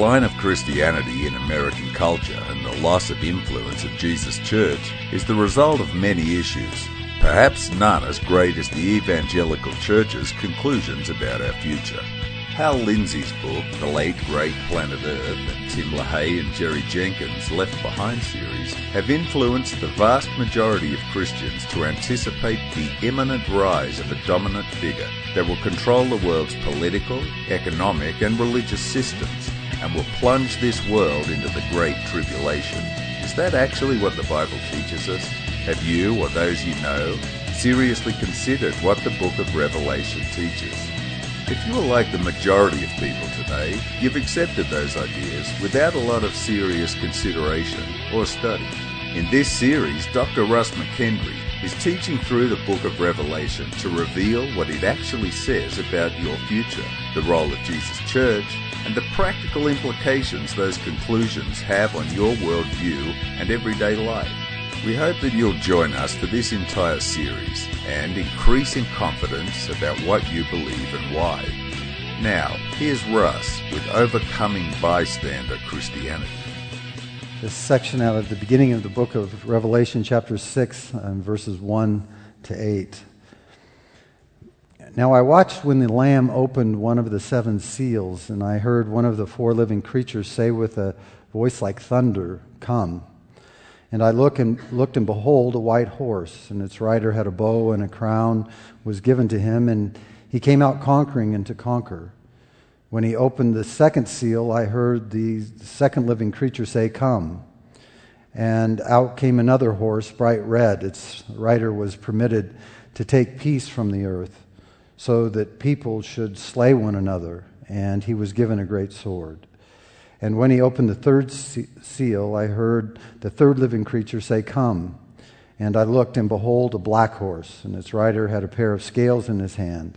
decline of Christianity in American culture and the loss of influence of Jesus' church is the result of many issues, perhaps none as great as the evangelical church's conclusions about our future. Hal Lindsey's book, The Late Great Planet Earth, and Tim LaHaye and Jerry Jenkins' Left Behind series have influenced the vast majority of Christians to anticipate the imminent rise of a dominant figure that will control the world's political, economic, and religious systems and will plunge this world into the Great Tribulation. Is that actually what the Bible teaches us? Have you or those you know seriously considered what the book of Revelation teaches? If you are like the majority of people today, you've accepted those ideas without a lot of serious consideration or study. In this series, Dr. Russ McKendry is teaching through the book of Revelation to reveal what it actually says about your future, the role of Jesus' church, and the practical implications those conclusions have on your worldview and everyday life. We hope that you'll join us for this entire series and increase in confidence about what you believe and why. Now, here's Russ with Overcoming Bystander Christianity. This section out of the beginning of the book of Revelation, chapter 6, and verses 1 to 8. Now I watched when the Lamb opened one of the seven seals, and I heard one of the four living creatures say with a voice like thunder, Come. And I look and, looked, and behold, a white horse, and its rider had a bow, and a crown was given to him, and he came out conquering and to conquer. When he opened the second seal, I heard the second living creature say, Come. And out came another horse, bright red. Its rider was permitted to take peace from the earth, so that people should slay one another, and he was given a great sword. And when he opened the third seal, I heard the third living creature say, Come. And I looked, and behold, a black horse, and its rider had a pair of scales in his hand.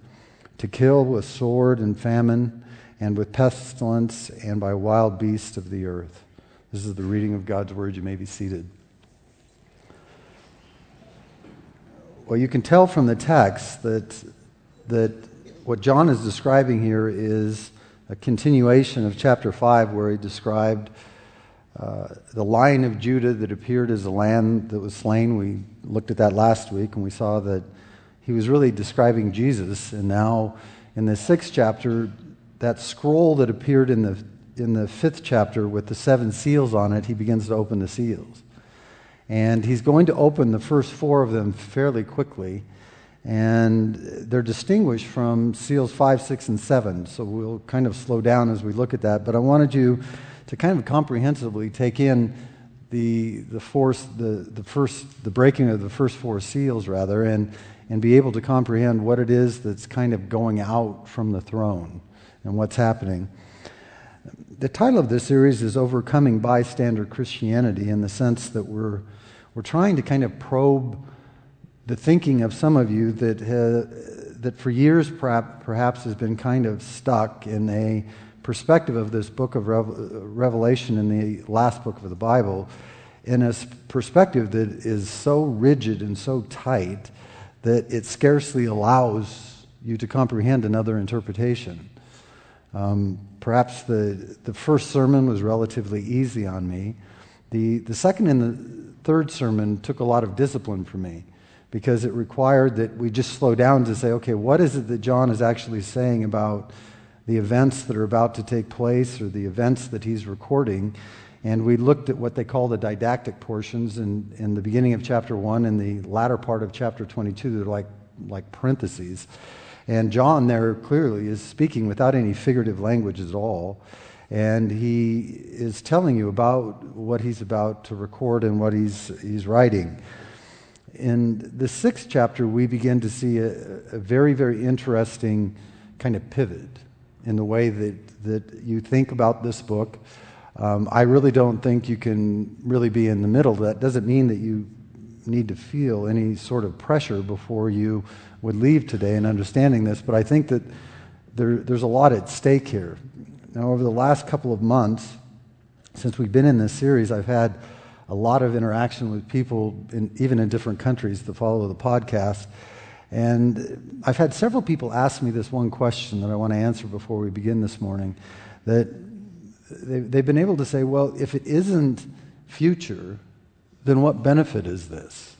to kill with sword and famine, and with pestilence, and by wild beasts of the earth. This is the reading of God's word. You may be seated. Well, you can tell from the text that, that what John is describing here is a continuation of chapter 5 where he described uh, the lion of Judah that appeared as a lamb that was slain. We looked at that last week and we saw that he was really describing Jesus. And now in the sixth chapter, that scroll that appeared in the, in the fifth chapter with the seven seals on it, he begins to open the seals. And he's going to open the first four of them fairly quickly. And they're distinguished from seals 5, 6, and 7. So we'll kind of slow down as we look at that. But I wanted you to kind of comprehensively take in the, the, force, the, the, first, the breaking of the first four seals, rather, and, and be able to comprehend what it is that's kind of going out from the throne and what's happening. The title of this series is Overcoming Bystander Christianity in the sense that we're, we're trying to kind of probe the thinking of some of you that, ha, that for years perhaps has been kind of stuck in a perspective of this book of Revelation in the last book of the Bible, in a perspective that is so rigid and so tight that it scarcely allows you to comprehend another interpretation. Um, perhaps the, the first sermon was relatively easy on me. The, the second and the third sermon took a lot of discipline for me because it required that we just slow down to say, okay, what is it that John is actually saying about the events that are about to take place or the events that he's recording? And we looked at what they call the didactic portions in, in the beginning of chapter 1 and the latter part of chapter 22. They're like, like parentheses. And John there clearly is speaking without any figurative language at all. And he is telling you about what he's about to record and what he's, he's writing in the sixth chapter, we begin to see a, a, very, very interesting kind of pivot in the way that, that you think about this book. Um, I really don't think you can really be in the middle. That doesn't mean that you need to feel any sort of pressure before you would leave today in understanding this, but I think that there, there's a lot at stake here. Now, over the last couple of months, since we've been in this series, I've had a lot of interaction with people, in, even in different countries, that follow the podcast. And I've had several people ask me this one question that I want to answer before we begin this morning. That they've been able to say, well, if it isn't future, then what benefit is this?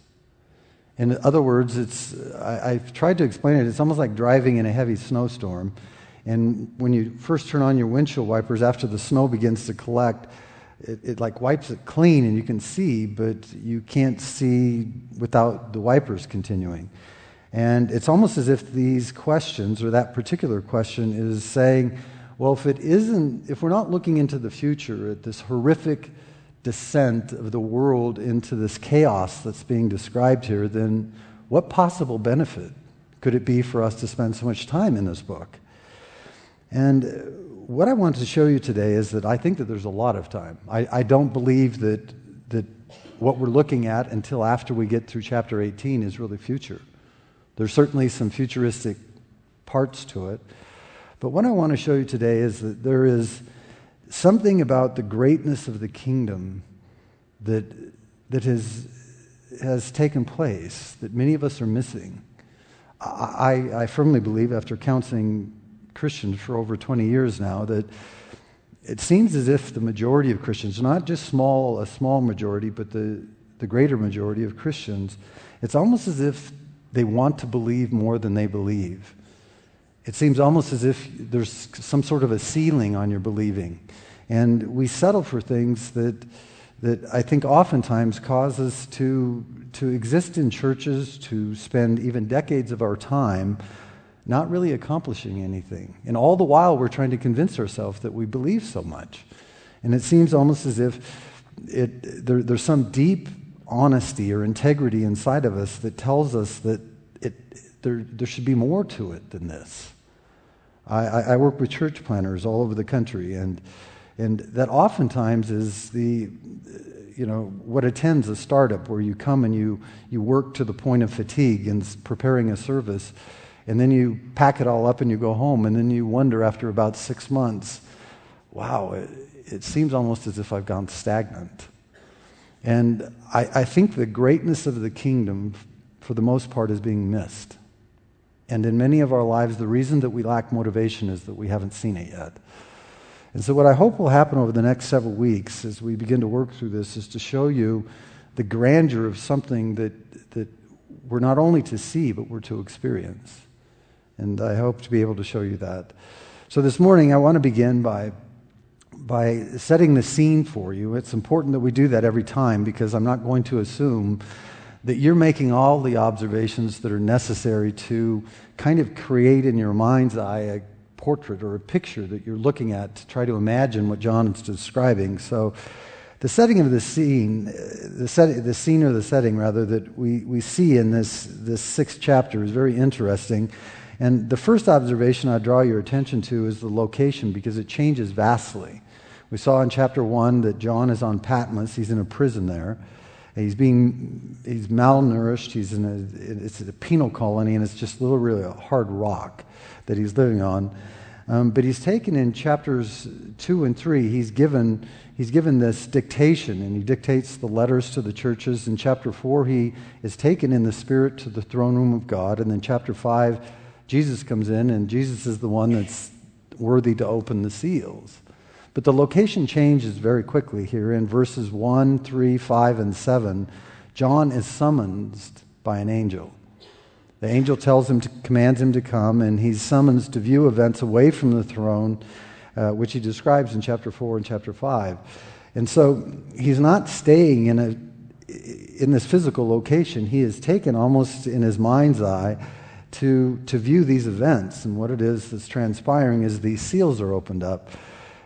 In other words, it's, I, have tried to explain it. It's almost like driving in a heavy snowstorm. And when you first turn on your windshield wipers after the snow begins to collect, it, it like wipes it clean and you can see, but you can't see without the wipers continuing. And it's almost as if these questions, or that particular question, is saying, well, if it isn't, if we're not looking into the future at this horrific descent of the world into this chaos that's being described here, then what possible benefit could it be for us to spend so much time in this book? And what I want to show you today is that I think that there's a lot of time. I, I don't believe that, that what we're looking at until after we get through chapter 18 is really future. There's certainly some futuristic parts to it. But what I want to show you today is that there is something about the greatness of the kingdom that, that has, has taken place that many of us are missing. I, I firmly believe, after counseling Christians for over 20 years now, that it seems as if the majority of Christians, not just small, a small majority, but the, the greater majority of Christians, it's almost as if they want to believe more than they believe. It seems almost as if there's some sort of a ceiling on your believing. And we settle for things that, that I think oftentimes cause us to, to exist in churches, to spend even decades of our time not really accomplishing anything. And all the while, we're trying to convince ourselves that we believe so much. And it seems almost as if it, there, there's some deep honesty or integrity inside of us that tells us that there, there should be more to it than this. I, I, work with church planners all over the country, and, and that oftentimes is the, you know, what attends a startup where you come and you, you work to the point of fatigue in preparing a service, and then you pack it all up and you go home, and then you wonder after about six months, wow, it, it seems almost as if I've gone stagnant. And I, I think the greatness of the kingdom, for the most part, is being missed. And in many of our lives, the reason that we lack motivation is that we haven't seen it yet. And so, what I hope will happen over the next several weeks as we begin to work through this is to show you the grandeur of something that, that we're not only to see, but we're to experience. And I hope to be able to show you that. So, this morning, I want to begin by by setting the scene for you. It's important that we do that every time because I'm not going to assume that you're making all the observations that are necessary to kind of create in your mind's eye a portrait or a picture that you're looking at to try to imagine what John is describing. So, the setting of the scene, the, set, the scene or the setting rather, that we, we see in this, this sixth chapter is very interesting. And the first observation I draw your attention to is the location because it changes vastly. We saw in chapter 1 that John is on Patmos, he's in a prison there. He's being he's malnourished. He's in a it's a penal colony, and it's just literally a hard rock that he's living on. Um, but he's taken in chapters two and three. He's given he's given this dictation, and he dictates the letters to the churches. In chapter four, he is taken in the spirit to the throne room of God, and then chapter five, Jesus comes in, and Jesus is the one that's worthy to open the seals. But the location changes very quickly here in verses 1, 3, 5, and 7. John is summoned by an angel. The angel tells him to, commands him to come, and he's summoned to view events away from the throne, uh, which he describes in chapter 4 and chapter 5. And so he's not staying in, a, in this physical location. He is taken almost in his mind's eye to, to view these events. And what it is that's transpiring is these seals are opened up.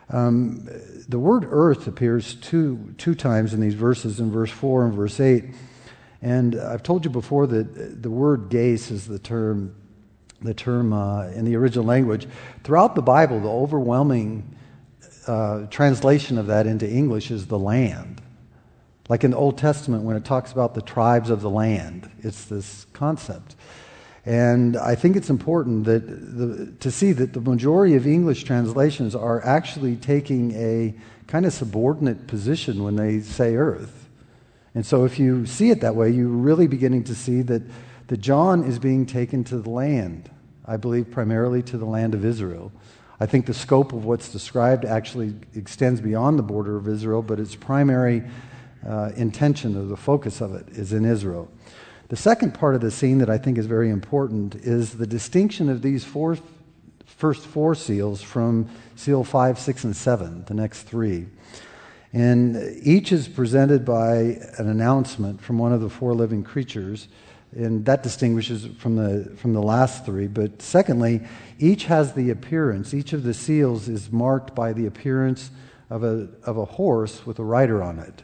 Um, the word earth appears two, two times in these verses, in verse 4 and verse 8. And I've told you before that the word ges is the term, the term uh, in the original language. Throughout the Bible, the overwhelming uh, translation of that into English is the land. Like in the Old Testament, when it talks about the tribes of the land, it's this concept. And I think it's important that the, to see that the majority of English translations are actually taking a kind of subordinate position when they say earth. And so if you see it that way, you're really beginning to see that, that John is being taken to the land, I believe primarily to the land of Israel. I think the scope of what's described actually extends beyond the border of Israel, but its primary uh, intention or the focus of it is in Israel. The second part of the scene that I think is very important is the distinction of these four, first four seals from seal 5, 6, and 7, the next three. And each is presented by an announcement from one of the four living creatures, and that distinguishes from the, from the last three. But secondly, each has the appearance, each of the seals is marked by the appearance of a, of a horse with a rider on it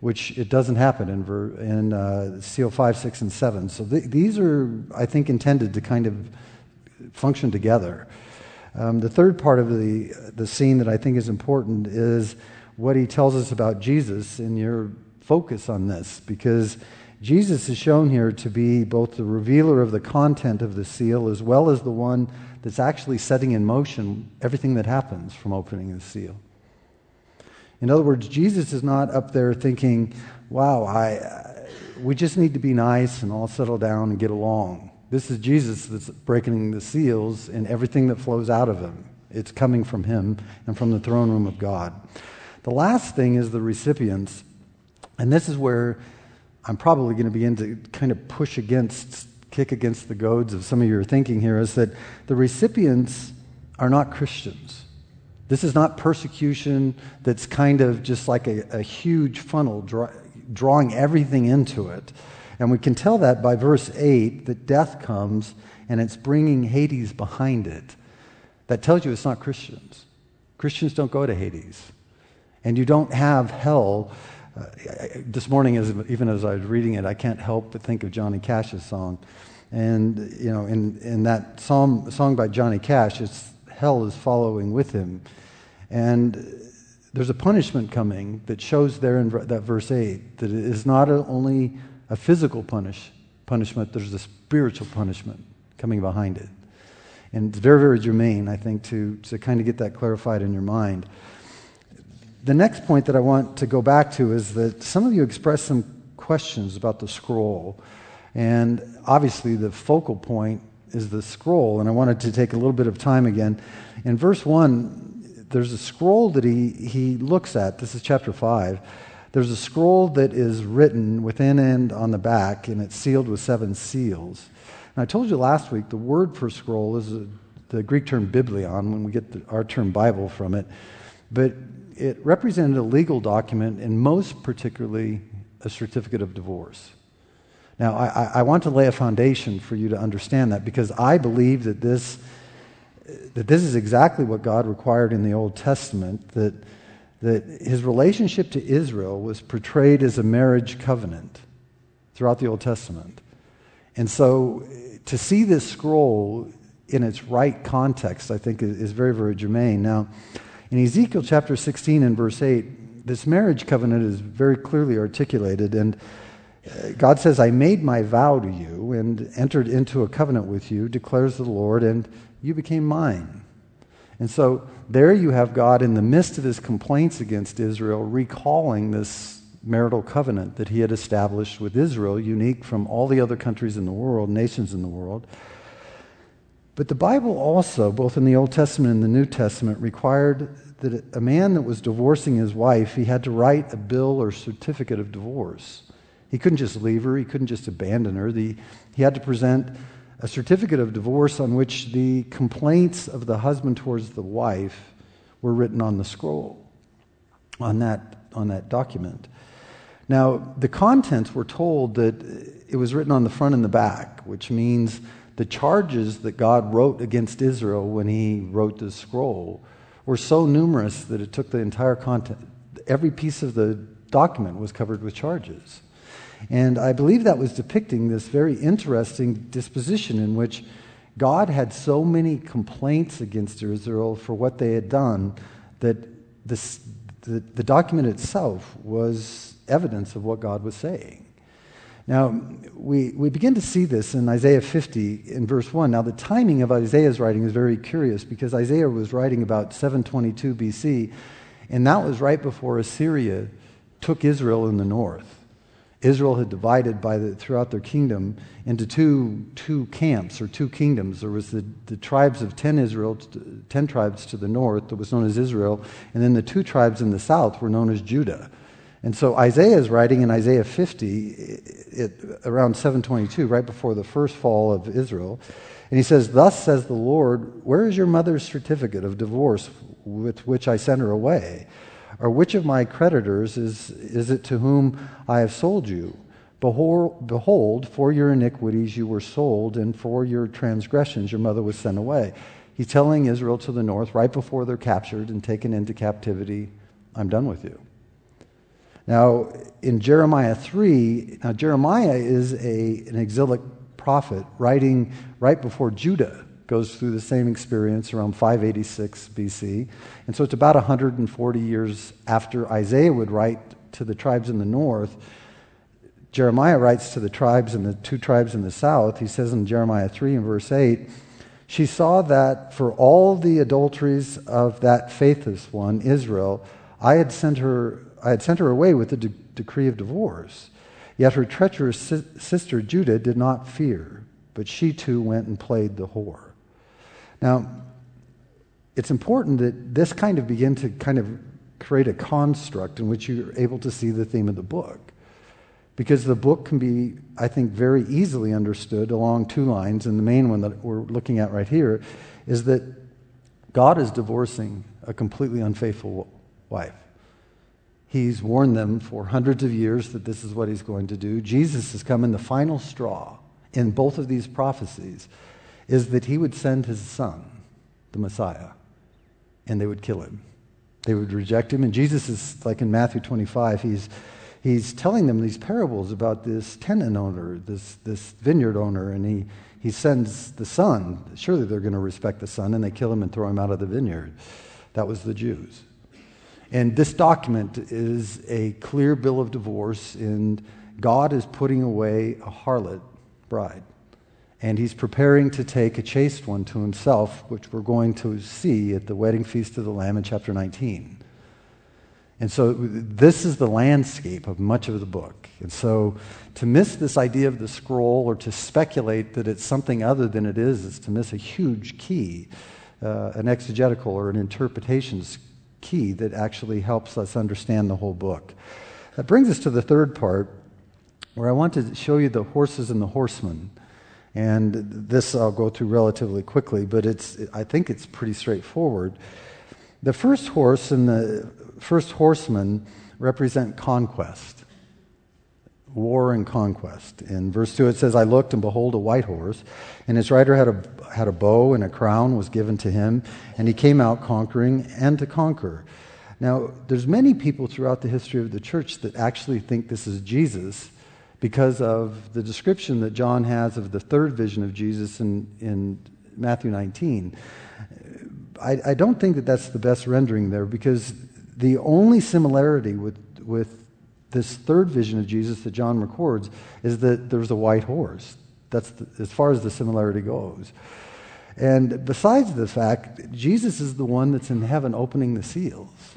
which it doesn't happen in, ver, in uh, seal 5, 6, and 7. So th- these are, I think, intended to kind of function together. Um, the third part of the, the scene that I think is important is what he tells us about Jesus and your focus on this, because Jesus is shown here to be both the revealer of the content of the seal as well as the one that's actually setting in motion everything that happens from opening the seal. In other words, Jesus is not up there thinking, wow, I, uh, we just need to be nice and all settle down and get along. This is Jesus that's breaking the seals and everything that flows out of him. It's coming from him and from the throne room of God. The last thing is the recipients. And this is where I'm probably going to begin to kind of push against, kick against the goads of some of your thinking here is that the recipients are not Christians. This is not persecution that's kind of just like a, a huge funnel draw, drawing everything into it. And we can tell that by verse 8 that death comes and it's bringing Hades behind it. That tells you it's not Christians. Christians don't go to Hades. And you don't have hell. Uh, this morning, as, even as I was reading it, I can't help but think of Johnny Cash's song. And, you know, in, in that song, song by Johnny Cash, it's hell is following with him. And there's a punishment coming that shows there in that verse 8 that it is not only a physical punish, punishment, there's a spiritual punishment coming behind it. And it's very, very germane, I think, to, to kind of get that clarified in your mind. The next point that I want to go back to is that some of you expressed some questions about the scroll. And obviously, the focal point is the scroll. And I wanted to take a little bit of time again. In verse 1, there's a scroll that he, he looks at. This is chapter 5. There's a scroll that is written within and on the back, and it's sealed with seven seals. And I told you last week the word for scroll is a, the Greek term biblion, when we get the, our term Bible from it. But it represented a legal document, and most particularly a certificate of divorce. Now, I, I, want to lay a foundation for you to understand that because I believe that this, that this is exactly what God required in the Old Testament, that, that his relationship to Israel was portrayed as a marriage covenant throughout the Old Testament. And so to see this scroll in its right context, I think, is, very, very germane. Now, in Ezekiel chapter 16 and verse 8, this marriage covenant is very clearly articulated. And God says, I made my vow to you and entered into a covenant with you, declares the Lord, and you became mine. And so there you have God in the midst of his complaints against Israel, recalling this marital covenant that he had established with Israel, unique from all the other countries in the world, nations in the world. But the Bible also, both in the Old Testament and the New Testament, required that a man that was divorcing his wife, he had to write a bill or certificate of divorce. He couldn't just leave her, he couldn't just abandon her. The, he had to present a certificate of divorce on which the complaints of the husband towards the wife were written on the scroll, on that, on that document. Now, the contents were told that it was written on the front and the back, which means the charges that God wrote against Israel when he wrote the scroll were so numerous that it took the entire content. Every piece of the document was covered with charges. And I believe that was depicting this very interesting disposition in which God had so many complaints against Israel for what they had done that this, the, the document itself was evidence of what God was saying. Now, we, we begin to see this in Isaiah 50 in verse 1. Now, the timing of Isaiah's writing is very curious because Isaiah was writing about 722 BC, and that was right before Assyria took Israel in the north. Israel had divided by the, throughout their kingdom into two, two camps or two kingdoms. There was the, the tribes of 10 Israel, 10 tribes to the north that was known as Israel, and then the two tribes in the south were known as Judah. And so Isaiah is writing in Isaiah 50, it, around 722, right before the first fall of Israel. And he says, Thus says the Lord, Where is your mother's certificate of divorce with which I sent her away? Or which of my creditors is, is it to whom I have sold you? Behold, behold, for your iniquities you were sold, and for your transgressions your mother was sent away. He's telling Israel to the north, right before they're captured and taken into captivity, I'm done with you. Now, in Jeremiah 3, now Jeremiah is a, an exilic prophet writing right before Judah goes through the same experience around 586 BC. And so it's about 140 years after Isaiah would write to the tribes in the north. Jeremiah writes to the tribes and the two tribes in the south. He says in Jeremiah 3 and verse 8, She saw that for all the adulteries of that faithless one, Israel, I had sent her I had sent her away with the de- decree of divorce. Yet her treacherous si- sister Judah did not fear, but she too went and played the whore. Now, it's important that this kind of begin to kind of create a construct in which you're able to see the theme of the book. Because the book can be, I think, very easily understood along two lines, and the main one that we're looking at right here is that God is divorcing a completely unfaithful wife. He's warned them for hundreds of years that this is what he's going to do. Jesus has come in the final straw in both of these prophecies is that he would send his son, the Messiah, and they would kill him. They would reject him. And Jesus is like in Matthew 25, he's, he's telling them these parables about this tenant owner, this, this vineyard owner, and he, he sends the son. Surely they're going to respect the son, and they kill him and throw him out of the vineyard. That was the Jews. And this document is a clear bill of divorce, and God is putting away a harlot bride. And he's preparing to take a chaste one to himself, which we're going to see at the wedding feast of the Lamb in chapter 19. And so this is the landscape of much of the book. And so to miss this idea of the scroll or to speculate that it's something other than it is, is to miss a huge key, uh, an exegetical or an interpretations key that actually helps us understand the whole book. That brings us to the third part, where I want to show you the horses and the horsemen. And this I'll go through relatively quickly, but it's, I think it's pretty straightforward. The first horse and the first horseman represent conquest, war and conquest. In verse 2, it says, I looked, and behold, a white horse, and his rider had a, had a bow, and a crown was given to him, and he came out conquering and to conquer. Now, there's many people throughout the history of the church that actually think this is Jesus because of the description that John has of the third vision of Jesus in, in Matthew 19. I, I don't think that that's the best rendering there because the only similarity with, with this third vision of Jesus that John records is that there's a white horse. That's the, as far as the similarity goes. And besides the fact, Jesus is the one that's in heaven opening the seals.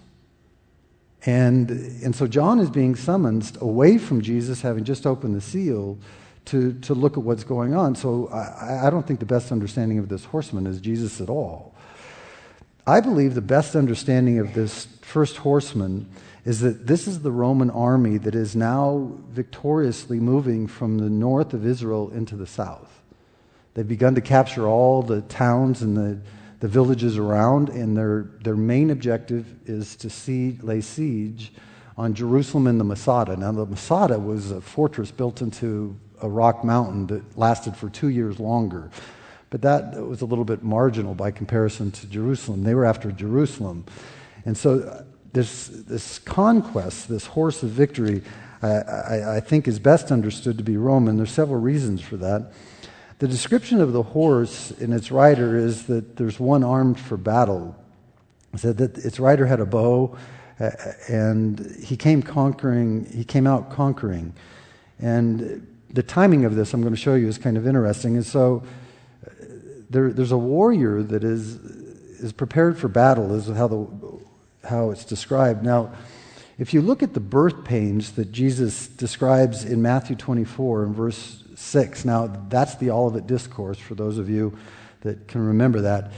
And, and so John is being summoned away from Jesus having just opened the seal to, to look at what's going on. So I, I don't think the best understanding of this horseman is Jesus at all. I believe the best understanding of this first horseman is that this is the Roman army that is now victoriously moving from the north of Israel into the south. They've begun to capture all the towns and the, the villages around, and their, their main objective is to lay siege on Jerusalem and the Masada. Now, the Masada was a fortress built into a rock mountain that lasted for two years longer. But that was a little bit marginal by comparison to Jerusalem. They were after Jerusalem. And so uh, this, this conquest, this horse of victory, I, I, I, think is best understood to be Roman. There's several reasons for that. The description of the horse and its rider is that there's one armed for battle. said that its rider had a bow, uh, and he came conquering. He came out conquering, and the timing of this I'm going to show you is kind of interesting. And so uh, there, there's a warrior that is is prepared for battle, is how the how it's described. Now, if you look at the birth pains that Jesus describes in Matthew 24 and verse 6, now that's the Olivet Discourse for those of you that can remember that.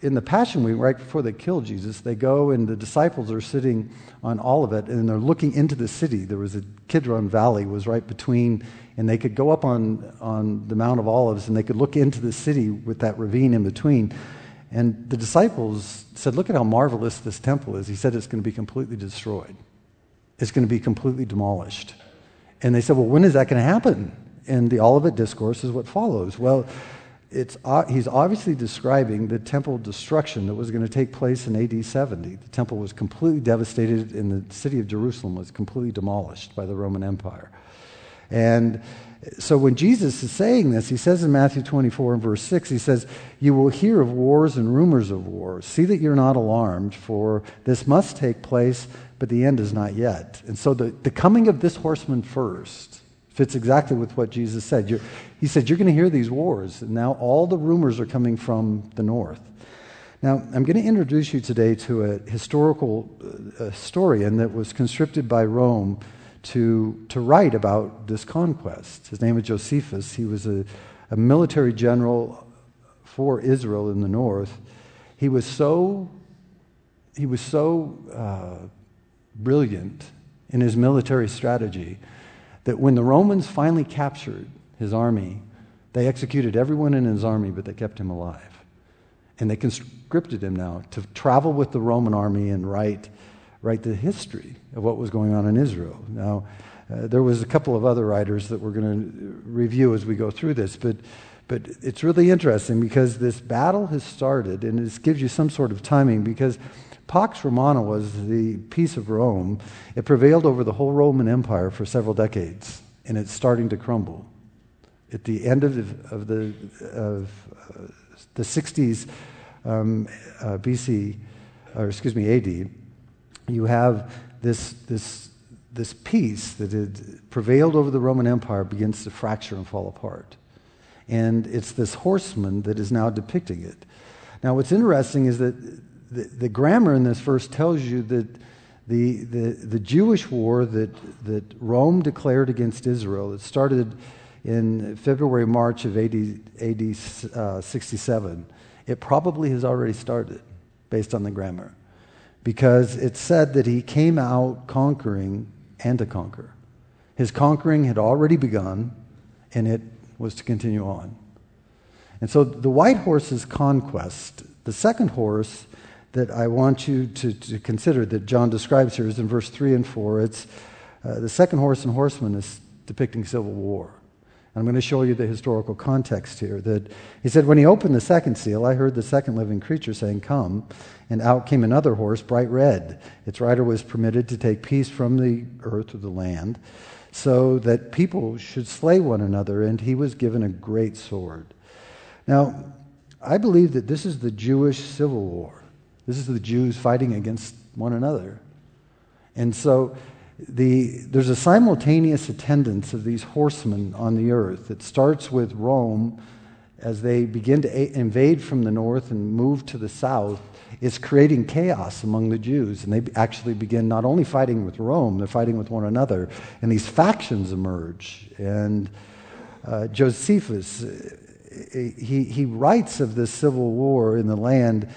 In the Passion Week, right before they kill Jesus, they go and the disciples are sitting on Olivet and they're looking into the city. There was a Kidron Valley was right between, and they could go up on, on the Mount of Olives and they could look into the city with that ravine in between. And the disciples said, Look at how marvelous this temple is. He said it's going to be completely destroyed, it's going to be completely demolished. And they said, Well, when is that going to happen? And the Olivet Discourse is what follows. Well, it's, uh, he's obviously describing the temple destruction that was going to take place in AD 70. The temple was completely devastated, and the city of Jerusalem was completely demolished by the Roman Empire. And so when Jesus is saying this, he says in Matthew 24 and verse 6, he says, You will hear of wars and rumors of wars. See that you're not alarmed, for this must take place, but the end is not yet. And so the, the coming of this horseman first fits exactly with what Jesus said. You're, he said, You're going to hear these wars. And now all the rumors are coming from the north. Now, I'm going to introduce you today to a historical uh, historian that was conscripted by Rome to, to write about this conquest. His name was Josephus. He was a, a military general for Israel in the north. He was so, he was so uh, brilliant in his military strategy that when the Romans finally captured his army, they executed everyone in his army, but they kept him alive. And they conscripted him now to travel with the Roman army and write write the history of what was going on in Israel. Now, uh, there was a couple of other writers that we're going to review as we go through this, but but it's really interesting because this battle has started, and this gives you some sort of timing because Pax Romana was the peace of Rome. It prevailed over the whole Roman Empire for several decades, and it's starting to crumble. At the end of the, of the, of, uh, the 60s um, uh, BC, or excuse me, AD, you have this, this, this peace that had prevailed over the Roman Empire begins to fracture and fall apart. And it's this horseman that is now depicting it. Now, what's interesting is that the, grammar in this verse tells you that the, the, the Jewish war that, that Rome declared against Israel, it started in February, March of AD, AD uh, 67. It probably has already started based on the grammar because it said that he came out conquering and to conquer. His conquering had already begun, and it was to continue on. And so the white horse's conquest, the second horse that I want you to, to consider that John describes here is in verse 3 and 4. It's uh, the second horse and horseman is depicting civil war. I'm going to show you the historical context here. That he said, when he opened the second seal, I heard the second living creature saying, Come. And out came another horse, bright red. Its rider was permitted to take peace from the earth or the land, so that people should slay one another, and he was given a great sword. Now, I believe that this is the Jewish civil war. This is the Jews fighting against one another. And so the, there's a simultaneous attendance of these horsemen on the earth. It starts with Rome as they begin to invade from the north and move to the south. It's creating chaos among the Jews. And they actually begin not only fighting with Rome, they're fighting with one another. And these factions emerge. And uh, Josephus, he, he writes of this civil war in the land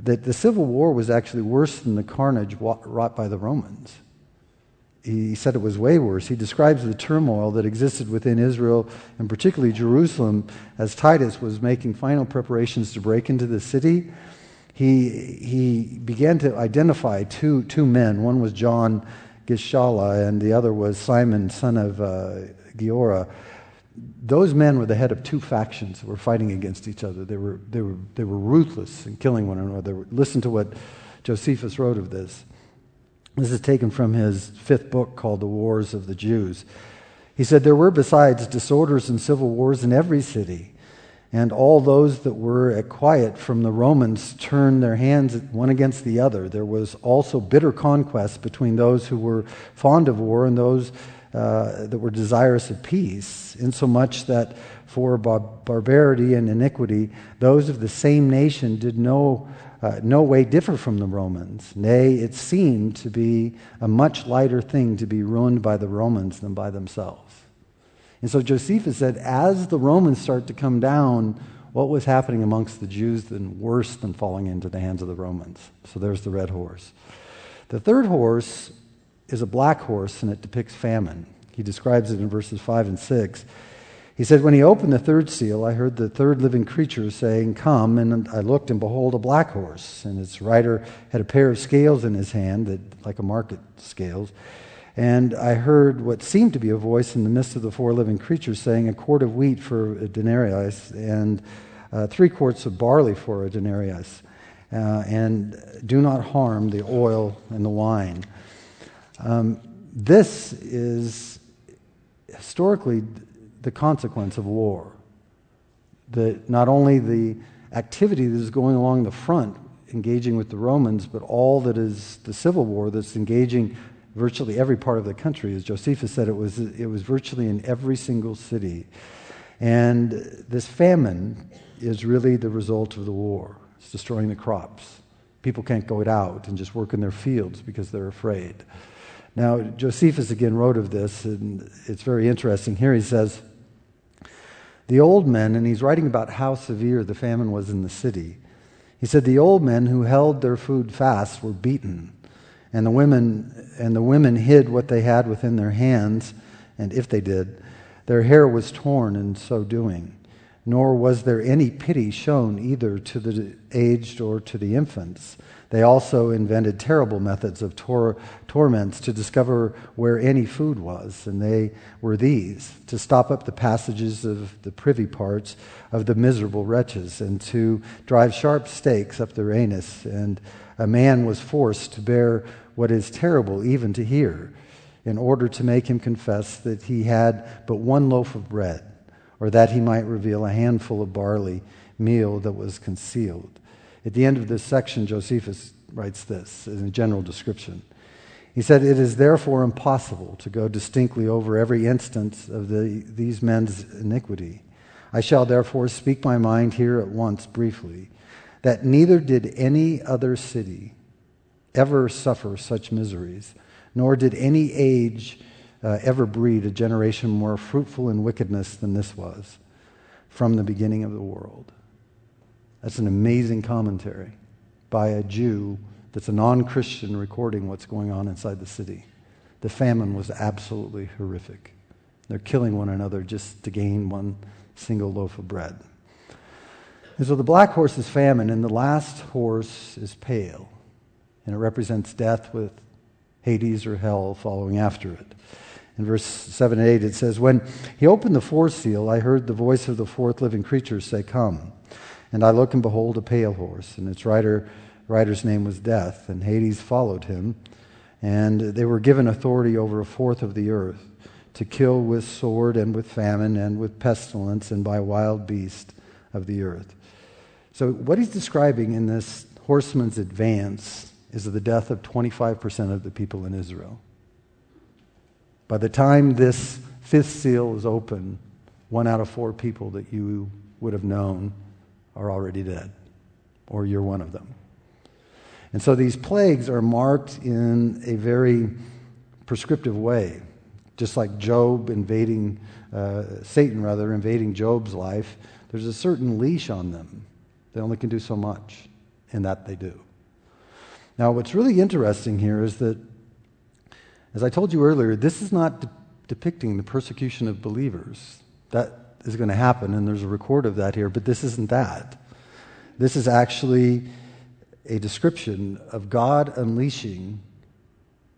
that the civil war was actually worse than the carnage wrought by the Romans he said it was way worse. He describes the turmoil that existed within Israel, and particularly Jerusalem, as Titus was making final preparations to break into the city. He, he began to identify two, two men. One was John Gischala, and the other was Simon, son of uh, Giora. Those men were the head of two factions that were fighting against each other. They were, they were, they were ruthless in killing one another. Listen to what Josephus wrote of this. This is taken from his fifth book called The Wars of the Jews. He said, There were besides disorders and civil wars in every city. And all those that were at quiet from the Romans turned their hands one against the other. There was also bitter conquest between those who were fond of war and those uh, that were desirous of peace, insomuch that for bar- barbarity and iniquity, those of the same nation did no, uh, no way differ from the Romans. Nay, it seemed to be a much lighter thing to be ruined by the Romans than by themselves. And so Josephus said, as the Romans start to come down, what was happening amongst the Jews then worse than falling into the hands of the Romans? So there's the red horse. The third horse is a black horse, and it depicts famine. He describes it in verses 5 and 6. He said, When he opened the third seal, I heard the third living creature saying, Come. And I looked, and behold, a black horse. And its rider had a pair of scales in his hand, that, like a market scales. And I heard what seemed to be a voice in the midst of the four living creatures saying, A quart of wheat for a denarius, and uh, three quarts of barley for a denarius. Uh, and do not harm the oil and the wine. Um, this is historically the consequence of war. That not only the activity that is going along the front, engaging with the Romans, but all that is the civil war that's engaging virtually every part of the country. As Josephus said, it was, it was virtually in every single city. And this famine is really the result of the war. It's destroying the crops. People can't go it out and just work in their fields because they're afraid. Now, Josephus again wrote of this, and it's very interesting. Here he says, The old men, and he's writing about how severe the famine was in the city. He said, The old men who held their food fast were beaten and the women and the women hid what they had within their hands, and if they did, their hair was torn in so doing. Nor was there any pity shown either to the aged or to the infants. They also invented terrible methods of tor- torments to discover where any food was, and they were these to stop up the passages of the privy parts of the miserable wretches, and to drive sharp stakes up their anus, and a man was forced to bear what is terrible even to hear in order to make him confess that he had but one loaf of bread, or that he might reveal a handful of barley meal that was concealed. At the end of this section, Josephus writes this in a general description. He said, It is therefore impossible to go distinctly over every instance of the, these men's iniquity. I shall therefore speak my mind here at once briefly that neither did any other city ever suffer such miseries, nor did any age uh, ever breed a generation more fruitful in wickedness than this was from the beginning of the world. That's an amazing commentary by a Jew that's a non Christian recording what's going on inside the city. The famine was absolutely horrific. They're killing one another just to gain one single loaf of bread. And so the black horse is famine, and the last horse is pale. And it represents death with Hades or hell following after it. In verse 7 and 8, it says, When he opened the fourth seal, I heard the voice of the fourth living creature say, Come. And I look, and behold a pale horse, and its rider, rider's name was Death, and Hades followed him. And they were given authority over a fourth of the earth to kill with sword and with famine and with pestilence and by wild beast of the earth. So, what he's describing in this horseman's advance is the death of 25% of the people in Israel. By the time this fifth seal is open, one out of four people that you would have known are already dead, or you're one of them. And so these plagues are marked in a very prescriptive way, just like Job invading, uh, Satan rather, invading Job's life. There's a certain leash on them. They only can do so much, and that they do. Now, what's really interesting here is that, as I told you earlier, this is not de- depicting the persecution of believers. That is going to happen, and there's a record of that here, but this isn't that. This is actually a description of God unleashing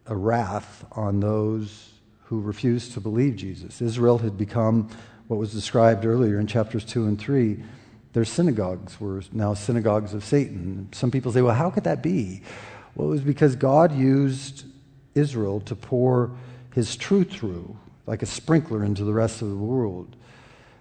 a wrath on those who refused to believe Jesus. Israel had become what was described earlier in chapters 2 and 3 their synagogues were now synagogues of Satan. Some people say, well, how could that be? Well, it was because God used Israel to pour his truth through, like a sprinkler into the rest of the world.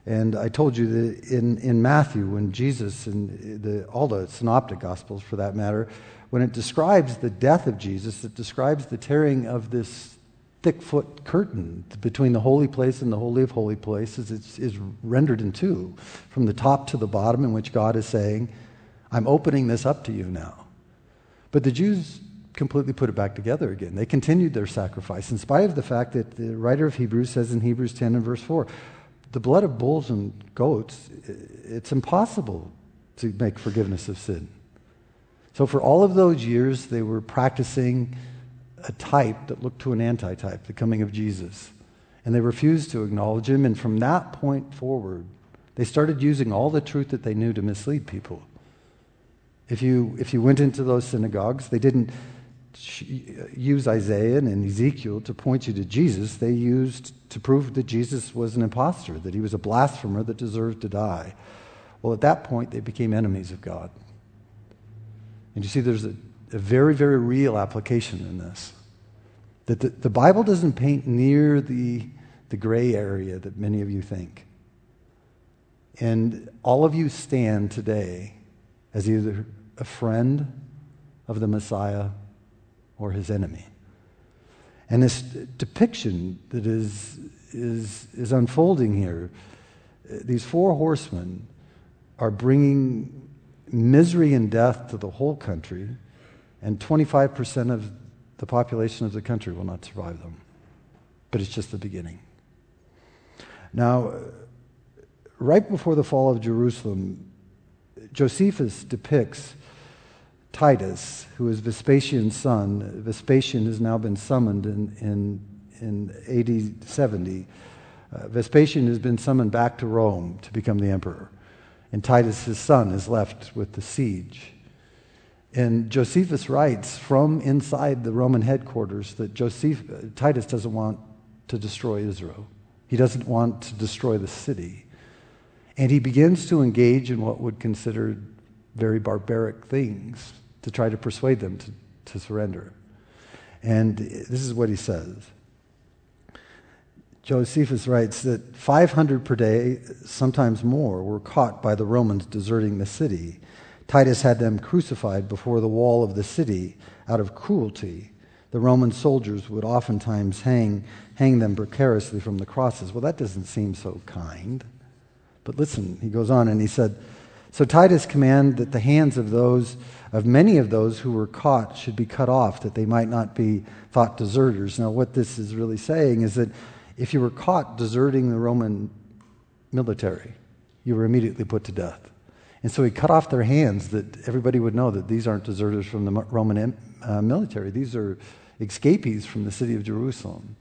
And I told you that in, in Matthew, when Jesus, and the, all the synoptic gospels for that matter, when it describes the death of Jesus, it describes the tearing of this thick foot curtain between the holy place and the holy of holy places. Is, is rendered in two from the top to the bottom in which god is saying i'm opening this up to you now. But the jews completely put it back together again. They continued their sacrifice in spite of the fact that the writer of hebrews says in hebrews 10 and verse 4 the blood of bulls and goats it's impossible to make forgiveness of sin so for all of those years they were practicing a type that looked to an antitype, the coming of Jesus. And they refused to acknowledge him. And from that point forward, they started using all the truth that they knew to mislead people. If you, if you went into those synagogues, they didn't use Isaiah and Ezekiel to point you to Jesus. They used to prove that Jesus was an impostor, that he was a blasphemer that deserved to die. Well, at that point, they became enemies of God. And you see, there's a a very, very real application in this. That the, the Bible doesn't paint near the, the gray area that many of you think. And all of you stand today as either a friend of the Messiah or his enemy. And this depiction that is, is, is unfolding here, uh, these four horsemen are bringing misery and death to the whole country and 25% of the population of the country will not survive them. But it's just the beginning. Now, uh, right before the fall of Jerusalem, Josephus depicts Titus, who is Vespasian's son. Vespasian has now been summoned in, in, in AD 70. Uh, Vespasian has been summoned back to Rome to become the emperor. And Titus, his son, is left with the siege. And Josephus writes from inside the Roman headquarters that Joseph, Titus doesn't want to destroy Israel. He doesn't want to destroy the city. And he begins to engage in what would consider very barbaric things to try to persuade them to, to surrender. And this is what he says. Josephus writes that 500 per day, sometimes more, were caught by the Romans deserting the city Titus had them crucified before the wall of the city out of cruelty. The Roman soldiers would oftentimes hang, hang them precariously from the crosses. Well, that doesn't seem so kind. But listen, he goes on and he said, So Titus commanded that the hands of those, of many of those who were caught, should be cut off, that they might not be thought deserters. Now, what this is really saying is that if you were caught deserting the Roman military, you were immediately put to death. And so he cut off their hands that everybody would know that these aren't deserters from the Roman uh, military. These are escapees from the city of Jerusalem.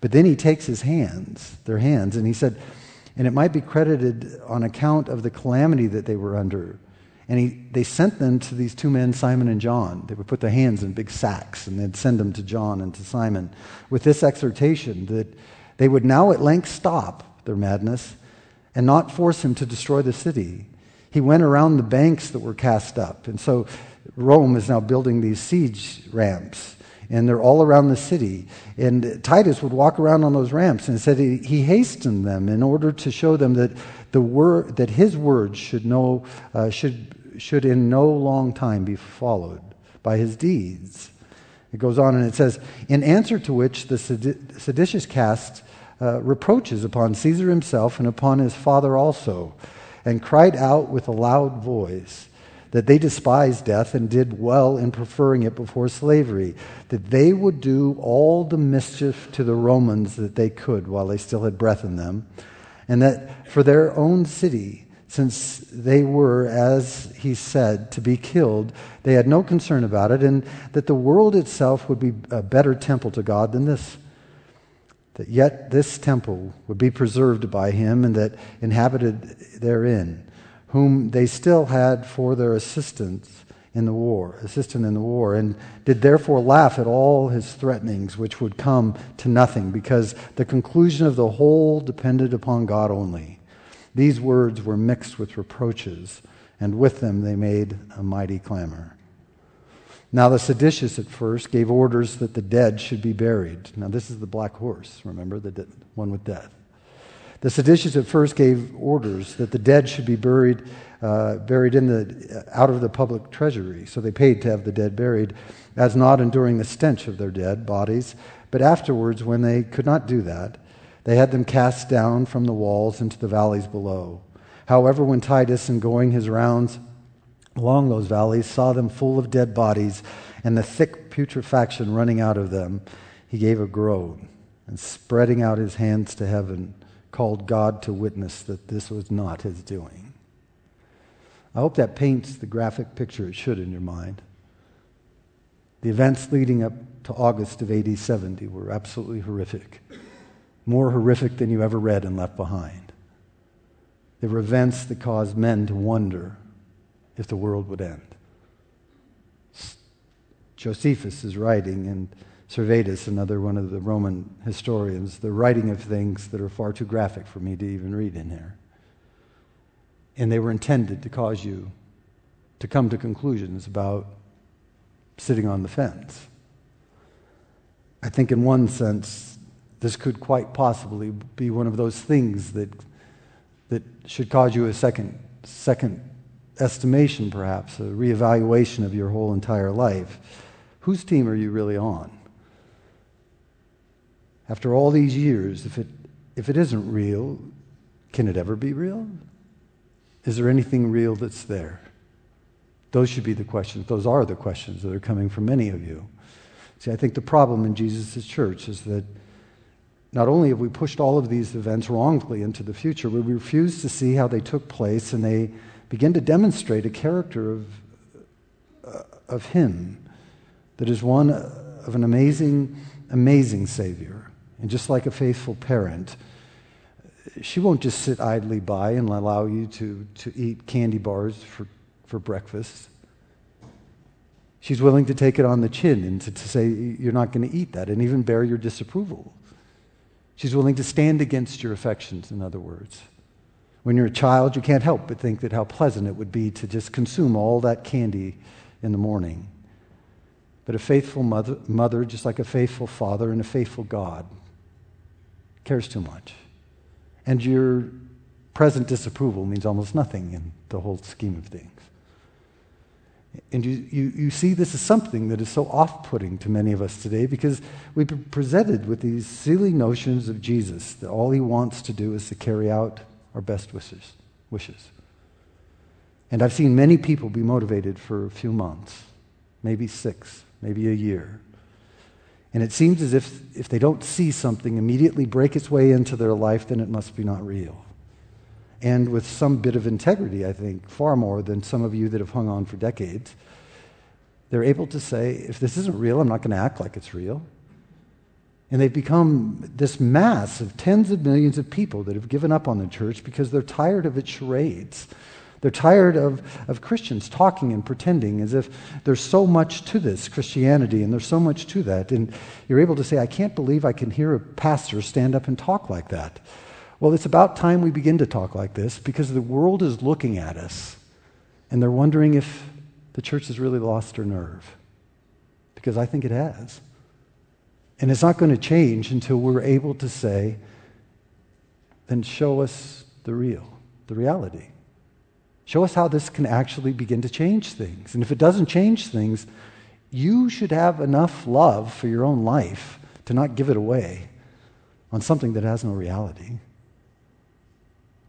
But then he takes his hands, their hands, and he said, and it might be credited on account of the calamity that they were under. And he, they sent them to these two men, Simon and John. They would put their hands in big sacks and they'd send them to John and to Simon with this exhortation that they would now at length stop their madness and not force him to destroy the city he went around the banks that were cast up. And so Rome is now building these siege ramps, and they're all around the city. And Titus would walk around on those ramps and said he, he hastened them in order to show them that, the word, that his words should, know, uh, should, should in no long time be followed by his deeds. It goes on and it says, In answer to which the seditious cast uh, reproaches upon Caesar himself and upon his father also and cried out with a loud voice that they despised death and did well in preferring it before slavery, that they would do all the mischief to the Romans that they could while they still had breath in them, and that for their own city, since they were, as he said, to be killed, they had no concern about it, and that the world itself would be a better temple to God than this that yet this temple would be preserved by him and that inhabited therein, whom they still had for their assistance in the war, assistant in the war, and did therefore laugh at all his threatenings, which would come to nothing, because the conclusion of the whole depended upon God only. These words were mixed with reproaches, and with them they made a mighty clamor. Now, the seditious at first gave orders that the dead should be buried. Now, this is the black horse, remember, the one with death. The seditious at first gave orders that the dead should be buried, uh, buried in the, out of the public treasury. So they paid to have the dead buried, as not enduring the stench of their dead bodies. But afterwards, when they could not do that, they had them cast down from the walls into the valleys below. However, when Titus, in going his rounds along those valleys, saw them full of dead bodies and the thick putrefaction running out of them, he gave a groan and, spreading out his hands to heaven, called God to witness that this was not his doing. I hope that paints the graphic picture it should in your mind. The events leading up to August of AD 70 were absolutely horrific, more horrific than you ever read and left behind. There were events that caused men to wonder if the world would end. Josephus is writing, and Servetus, another one of the Roman historians, the writing of things that are far too graphic for me to even read in here. And they were intended to cause you to come to conclusions about sitting on the fence. I think, in one sense, this could quite possibly be one of those things that, that should cause you a second, second estimation, perhaps, a reevaluation of your whole entire life. Whose team are you really on? After all these years, if it, if it isn't real, can it ever be real? Is there anything real that's there? Those should be the questions. Those are the questions that are coming from many of you. See, I think the problem in Jesus' church is that not only have we pushed all of these events wrongfully into the future, we refuse to see how they took place and they begin to demonstrate a character of, uh, of Him that is one of an amazing, amazing Savior. And just like a faithful parent, she won't just sit idly by and allow you to, to eat candy bars for, for breakfast. She's willing to take it on the chin and to, to say, You're not going to eat that, and even bear your disapproval. She's willing to stand against your affections, in other words. When you're a child, you can't help but think that how pleasant it would be to just consume all that candy in the morning. But a faithful mother, mother, just like a faithful father and a faithful God, cares too much. And your present disapproval means almost nothing in the whole scheme of things. And you, you, you see this is something that is so off putting to many of us today because we've been presented with these silly notions of Jesus that all he wants to do is to carry out our best wishes. wishes. And I've seen many people be motivated for a few months, maybe six, maybe a year. And it seems as if if they don't see something immediately break its way into their life, then it must be not real. And with some bit of integrity, I think, far more than some of you that have hung on for decades, they're able to say, if this isn't real, I'm not going to act like it's real. And they've become this mass of tens of millions of people that have given up on the church because they're tired of its charades they're tired of, of Christians talking and pretending as if there's so much to this Christianity and there's so much to that. And you're able to say, I can't believe I can hear a pastor stand up and talk like that. Well, it's about time we begin to talk like this because the world is looking at us and they're wondering if the church has really lost her nerve. Because I think it has. And it's not going to change until we're able to say, then show us the real, the reality. Show us how this can actually begin to change things. And if it doesn't change things, you should have enough love for your own life to not give it away on something that has no reality.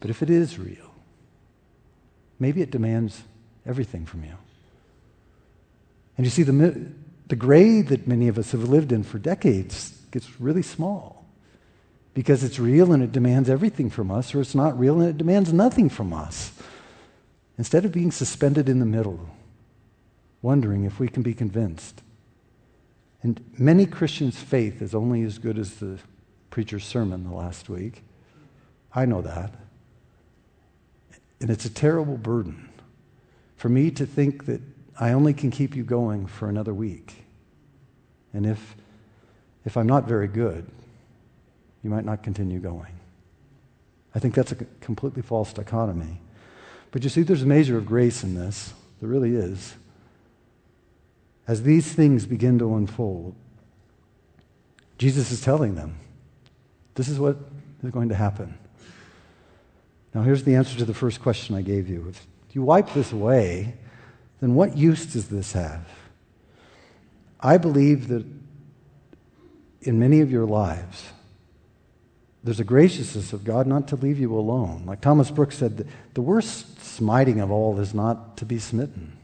But if it is real, maybe it demands everything from you. And you see, the, the gray that many of us have lived in for decades gets really small because it's real and it demands everything from us, or it's not real and it demands nothing from us. Instead of being suspended in the middle, wondering if we can be convinced. And many Christians' faith is only as good as the preacher's sermon the last week. I know that. And it's a terrible burden for me to think that I only can keep you going for another week. And if, if I'm not very good, you might not continue going. I think that's a completely false dichotomy. But you see, there's a measure of grace in this. There really is. As these things begin to unfold, Jesus is telling them, this is what is going to happen. Now, here's the answer to the first question I gave you. If you wipe this away, then what use does this have? I believe that in many of your lives, there's a graciousness of God not to leave you alone. Like Thomas Brooks said, the worst smiting of all is not to be smitten.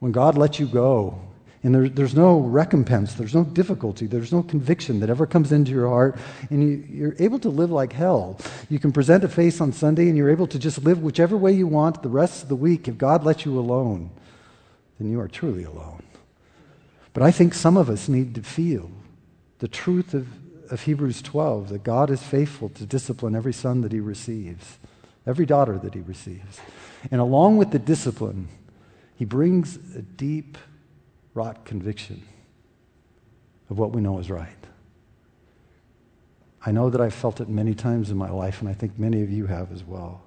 When God lets you go, and there, there's no recompense, there's no difficulty, there's no conviction that ever comes into your heart, and you, you're able to live like hell. You can present a face on Sunday, and you're able to just live whichever way you want the rest of the week. If God lets you alone, then you are truly alone. But I think some of us need to feel the truth of, of Hebrews 12 that God is faithful to discipline every son that he receives, every daughter that he receives. And along with the discipline, he brings a deep, wrought conviction of what we know is right. I know that I've felt it many times in my life, and I think many of you have as well.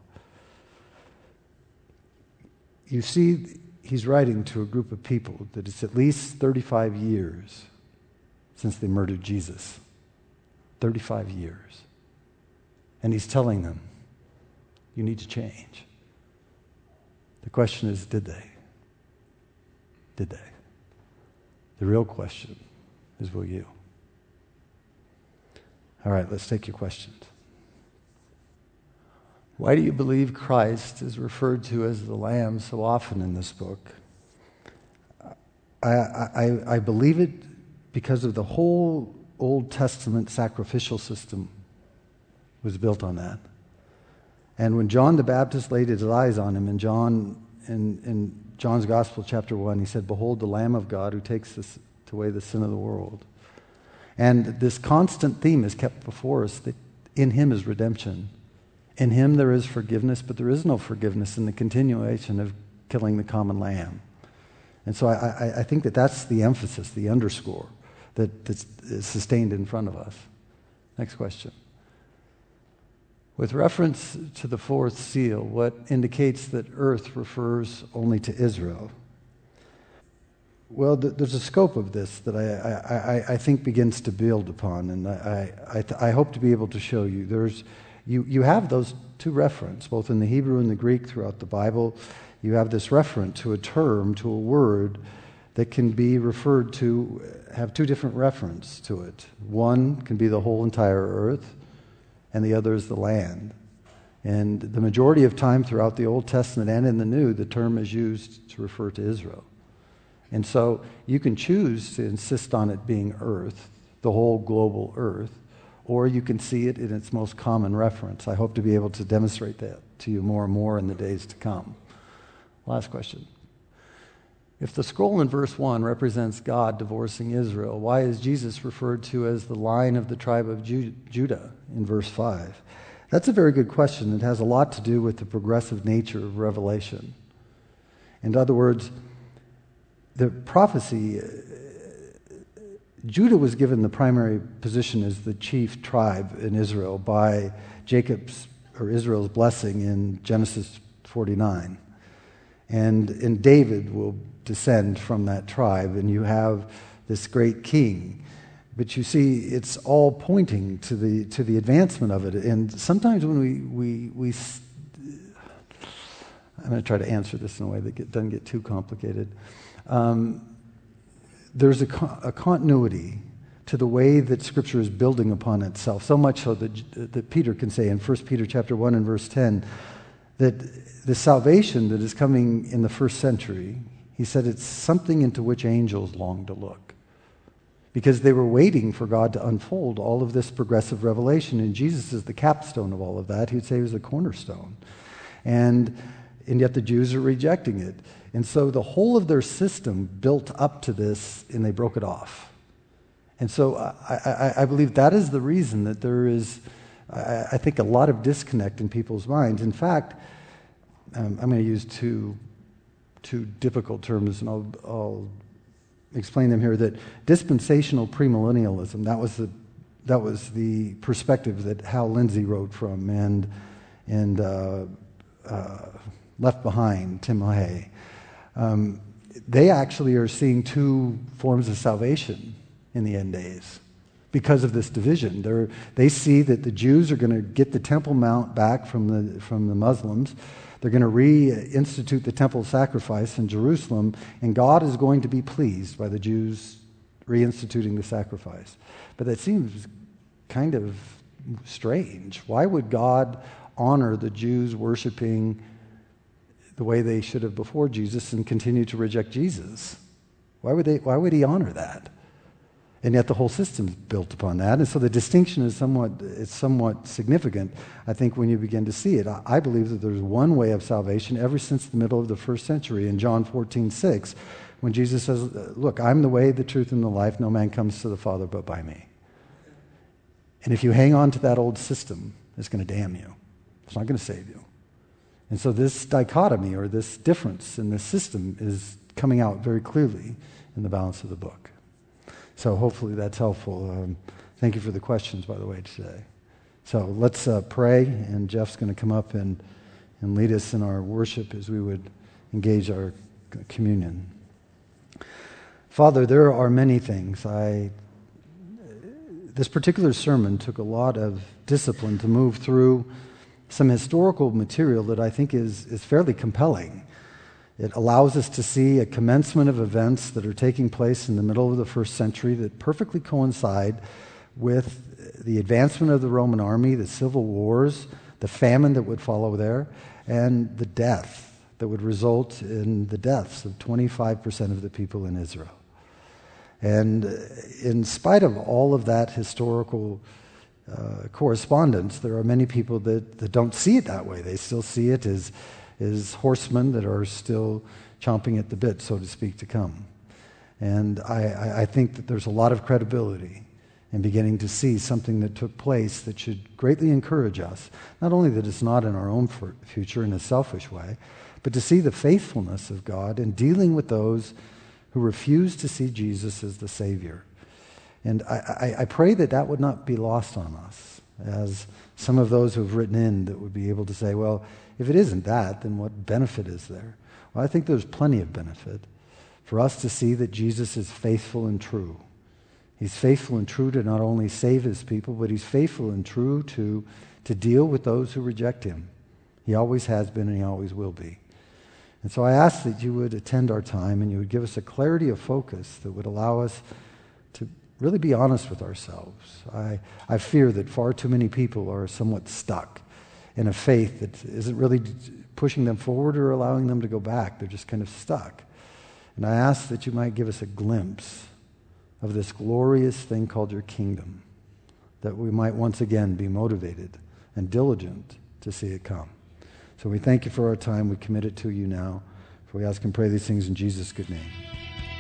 You see, he's writing to a group of people that it's at least 35 years since they murdered Jesus. 35 years. And he's telling them, you need to change. The question is, did they? Did they? The real question is, will you? All right, let's take your questions. Why do you believe Christ is referred to as the Lamb so often in this book? I, I, I believe it because of the whole Old Testament sacrificial system was built on that. And when John the Baptist laid his eyes on him in John in, in John's Gospel, chapter 1, he said, Behold the Lamb of God who takes this, away the sin of the world. And this constant theme is kept before us that in him is redemption. In him there is forgiveness, but there is no forgiveness in the continuation of killing the common lamb. And so I, I, I think that that's the emphasis, the underscore that, that's sustained in front of us. Next question. With reference to the fourth seal, what indicates that earth refers only to Israel? Well, th- there's a scope of this that I, I, I, think begins to build upon, and I, I, I hope to be able to show you. There's, you, you have those two references, both in the Hebrew and the Greek throughout the Bible. You have this reference to a term, to a word that can be referred to, have two different references to it. One can be the whole entire earth, and the other is the land. And the majority of time throughout the Old Testament and in the New, the term is used to refer to Israel. And so you can choose to insist on it being earth, the whole global earth, or you can see it in its most common reference. I hope to be able to demonstrate that to you more and more in the days to come. Last question. If the scroll in verse 1 represents God divorcing Israel, why is Jesus referred to as the lion of the tribe of Judah in verse 5? That's a very good question. It has a lot to do with the progressive nature of Revelation. In other words, the prophecy, uh, Judah was given the primary position as the chief tribe in Israel by Jacob's or Israel's blessing in Genesis 49. And, and David will descend from that tribe, and you have this great king. But you see, it's all pointing to the, to the advancement of it. And sometimes when we, we, we I'm going to try to answer this in a way that get, doesn't get too complicated. Um, there's a, a, continuity to the way that Scripture is building upon itself, so much so that, that Peter can say in 1 Peter chapter 1 and verse 10 that the salvation that is coming in the first century he said it's something into which angels long to look. Because they were waiting for God to unfold all of this progressive revelation. And Jesus is the capstone of all of that. He'd say he was the cornerstone. And, and yet the Jews are rejecting it. And so the whole of their system built up to this, and they broke it off. And so I, I, I believe that is the reason that there is, I, I, think, a lot of disconnect in people's minds. In fact, um, I'm going to use two two difficult terms, and I'll, I'll explain them here. That dispensational premillennialism, that was the, that was the perspective that Hal Lindsey wrote from, and, and uh, uh, Left Behind, Tim LaHaye. Um, they actually are seeing two forms of salvation in the end days. Because of this division. They're, they see that the Jews are going to get the Temple Mount back from the, from the Muslims. They're going to reinstitute the temple sacrifice in Jerusalem, and God is going to be pleased by the Jews reinstituting the sacrifice. But that seems kind of strange. Why would God honor the Jews worshiping the way they should have before Jesus and continue to reject Jesus? Why would, they, why would he honor that? And yet the whole system is built upon that. And so the distinction is somewhat, it's somewhat significant, I think, when you begin to see it. I, I believe that there's one way of salvation ever since the middle of the first century in John 14, 6, when Jesus says, Look, I'm the way, the truth, and the life. No man comes to the Father but by me. And if you hang on to that old system, it's going to damn you. It's not going to save you. And so this dichotomy or this difference in the system is coming out very clearly in the balance of the book. So hopefully that's helpful. Um, thank you for the questions, by the way, today. So let's uh, pray, and Jeff's going to come up and, and lead us in our worship as we would engage our communion. Father, there are many things. I, this particular sermon took a lot of discipline to move through some historical material that I think is, is fairly compelling. It allows us to see a commencement of events that are taking place in the middle of the first century that perfectly coincide with the advancement of the Roman army, the civil wars, the famine that would follow there, and the death that would result in the deaths of 25% of the people in Israel. And in spite of all of that historical uh, correspondence, there are many people that, that don't see it that way. They still see it as is horsemen that are still chomping at the bit, so to speak, to come. And I, I think that there's a lot of credibility in beginning to see something that took place that should greatly encourage us. Not only that it's not in our own future in a selfish way, but to see the faithfulness of God in dealing with those who refuse to see Jesus as the Savior. And I, I, I pray that that would not be lost on us as some of those who have written in that would be able to say, well, if it isn't that, then what benefit is there? Well, I think there's plenty of benefit for us to see that Jesus is faithful and true. He's faithful and true to not only save his people, but he's faithful and true to, to deal with those who reject him. He always has been and he always will be. And so I ask that you would attend our time and you would give us a clarity of focus that would allow us really be honest with ourselves. I, I fear that far too many people are somewhat stuck in a faith that isn't really pushing them forward or allowing them to go back. They're just kind of stuck. And I ask that you might give us a glimpse of this glorious thing called your kingdom, that we might once again be motivated and diligent to see it come. So we thank you for our time. We commit it to you now. For we ask and pray these things in Jesus' good name.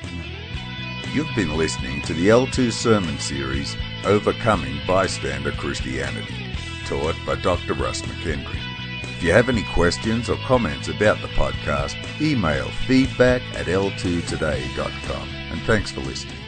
Amen. You've been listening to the L2 Sermon Series, Overcoming Bystander Christianity taught by Dr. Russ McHenry. If you have any questions or comments about the podcast, email feedback at l2today.com. And thanks for listening.